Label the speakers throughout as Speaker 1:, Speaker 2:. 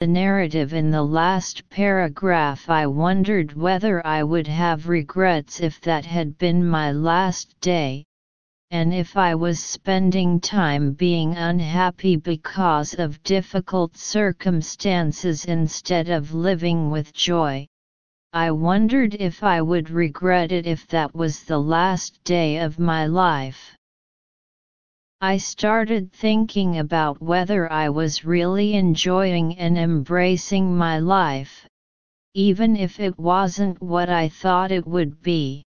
Speaker 1: the narrative in the last paragraph I wondered whether I would have regrets if that had been my last day, and if I was spending time being unhappy because of difficult circumstances instead of living with joy. I wondered if I would regret it if that was the last day of my life. I started thinking about whether I was really enjoying and embracing my life, even if it wasn't what I thought it would be.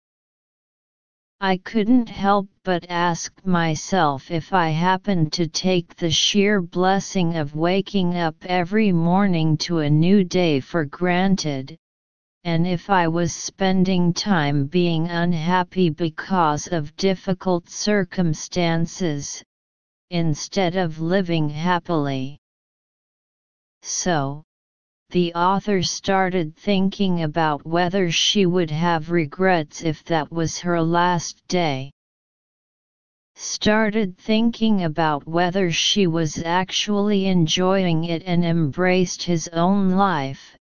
Speaker 1: I couldn't help but ask myself if I happened to take the sheer blessing of waking up every morning to a new day for granted, and if I was spending time being unhappy because of difficult circumstances, instead of living happily. So, the author started thinking about whether she would have regrets if that was her last day. Started thinking about whether she was actually enjoying it and embraced his own life,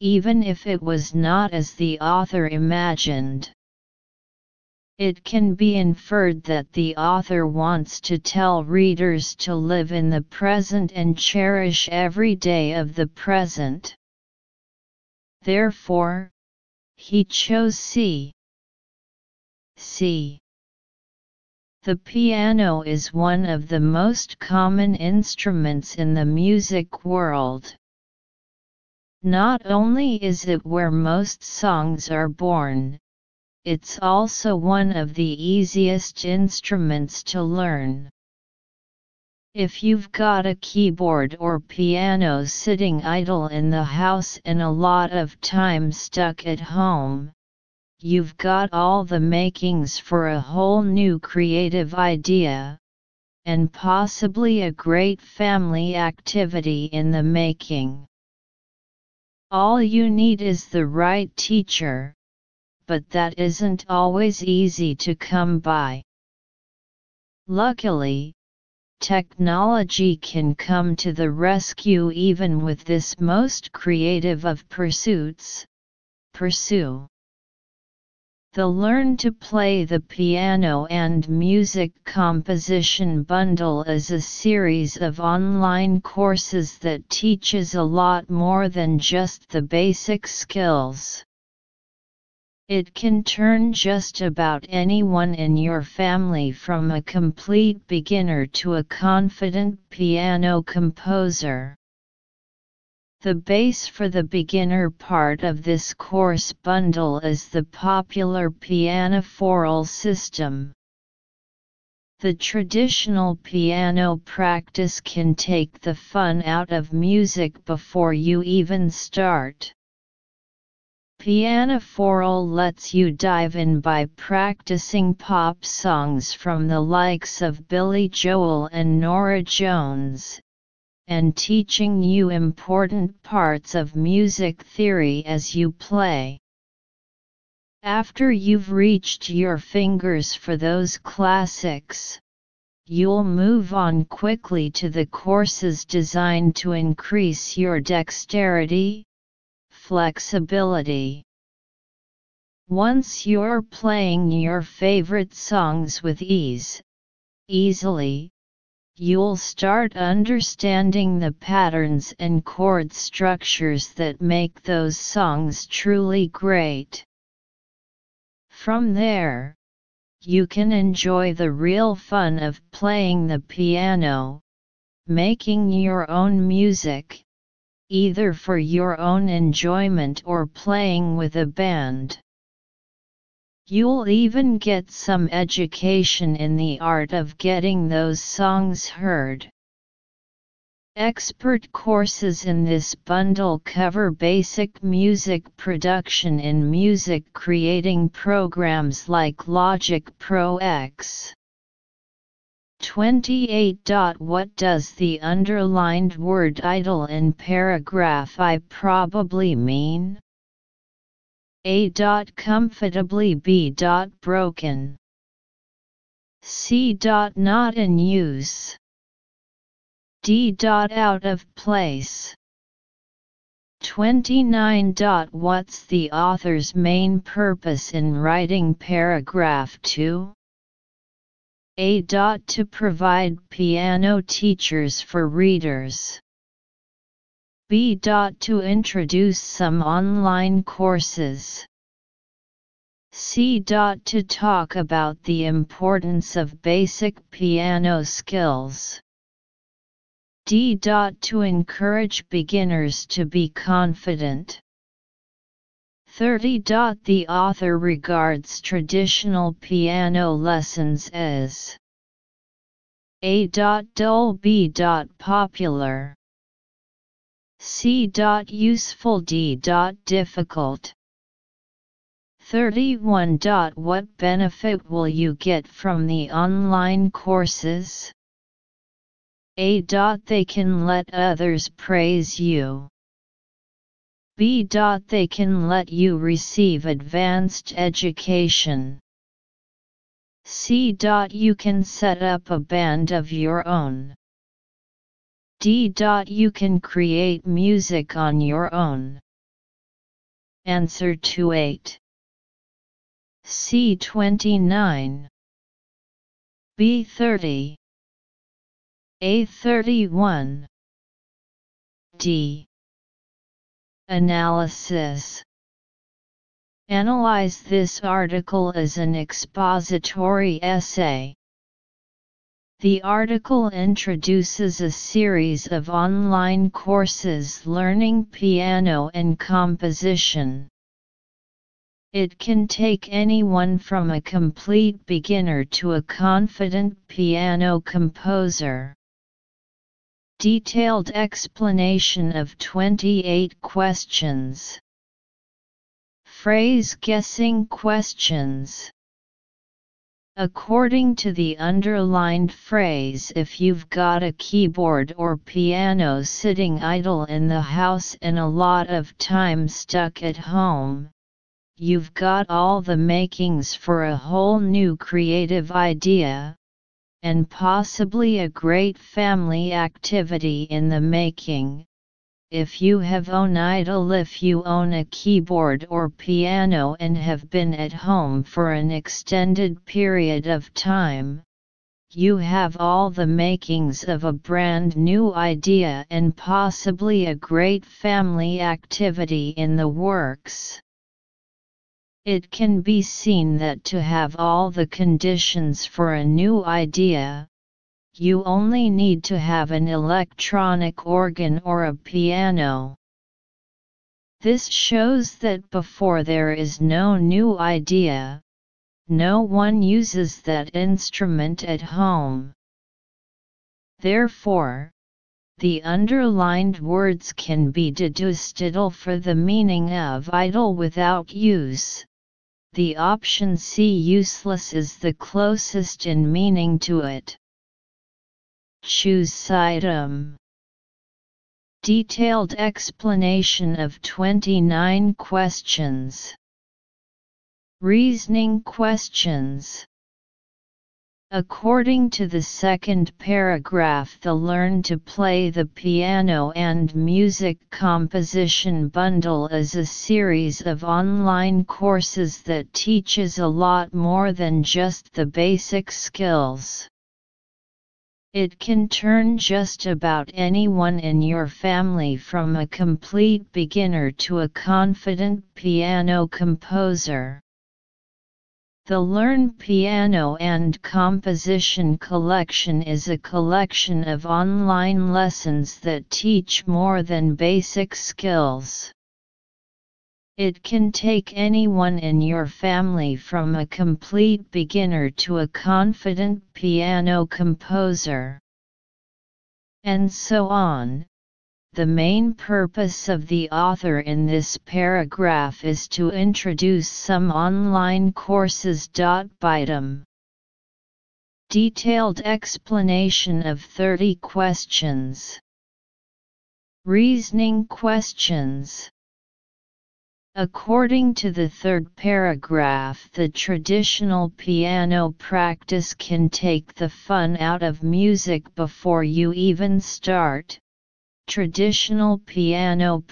Speaker 1: even if it was not as the author imagined. It can be inferred that the author wants to tell readers to live in the present and cherish every day of the present. Therefore, he chose C. C. The piano is one of the most common instruments in the music world. Not only is it where most songs are born, it's also one of the easiest instruments to learn. If you've got a keyboard or piano sitting idle in the house and a lot of time stuck at home, you've got all the makings for a whole new creative idea, and possibly a great family activity in the making. All you need is the right teacher, but that isn't always easy to come by. Luckily, technology can come to the rescue even with this most creative of pursuits. Pursue. The Learn to Play the Piano and Music Composition Bundle is a series of online courses that teaches a lot more than just the basic skills. It can turn just about anyone in your family from a complete beginner to a confident piano composer. The base for the beginner part of this course bundle is the popular Pianoforall system. The traditional piano practice can take the fun out of music before you even start. Pianoforall lets you dive in by practicing pop songs from the likes of Billy Joel and Norah Jones and teaching you important parts of music theory as you play. After you've reached your fingers for those classics, you'll move on quickly to the courses designed to increase your dexterity, flexibility. Once you're playing your favorite songs with ease, easily, you'll start understanding the patterns and chord structures that make those songs truly great. From there, you can enjoy the real fun of playing the piano, making your own music, either for your own enjoyment or playing with a band. You'll even get some education in the art of getting those songs heard. Expert courses in this bundle cover basic music production in music creating programs like Logic Pro X. 28. What does the underlined word idle in paragraph I probably mean? A. Dot Comfortably B. Dot Broken C. Dot Not in use D. Dot Out of place 29. Dot What's the author's main purpose in writing paragraph 2? A. Dot To provide piano teachers for readers. B. To introduce some online courses. C. To talk about the importance of basic piano skills. D. To encourage beginners to be confident. 30. The author regards traditional piano lessons as A. Dull B. Popular C. Useful D. Difficult 31. What benefit will you get from the online courses? A. They can let others praise you. B. They can let you receive advanced education. C. You can set up a band of your own. D. You can create music on your own. Answer to 8. C. 29. B. 30. A. 31. D. Analysis Analyze this article as an expository essay. The article introduces a series of online courses learning piano and composition. It can take anyone from a complete beginner to a confident piano composer. Detailed explanation of 28 questions. Phrase guessing questions. According to the underlined phrase if you've got a keyboard or piano sitting idle in the house and a lot of time stuck at home, you've got all the makings for a whole new creative idea, and possibly a great family activity in the making. If you have own idle if you own a keyboard or piano and have been at home for an extended period of time, you have all the makings of a brand new idea and possibly a great family activity in the works. It can be seen that to have all the conditions for a new idea, you only need to have an electronic organ or a piano. This shows that before there is no new idea, no one uses that instrument at home. Therefore, the underlined words can be deduced for the meaning of idle without use, the option C useless is the closest in meaning to it. Choose item. Detailed explanation of 29 questions. Reasoning questions. According to the second paragraph the Learn to Play the Piano and Music Composition Bundle is a series of online courses that teaches a lot more than just the basic skills. It can turn just about anyone in your family from a complete beginner to a confident piano composer. The Learn Piano and Composition Collection is a collection of online lessons that teach more than basic skills. It can take anyone in your family from a complete beginner to a confident piano composer. And so on, the main purpose of the author in this paragraph is to introduce some online courses. Bitum. Detailed explanation of 30 questions. Reasoning questions. According to the third paragraph the traditional piano practice can take the fun out of music before you even start, Traditional piano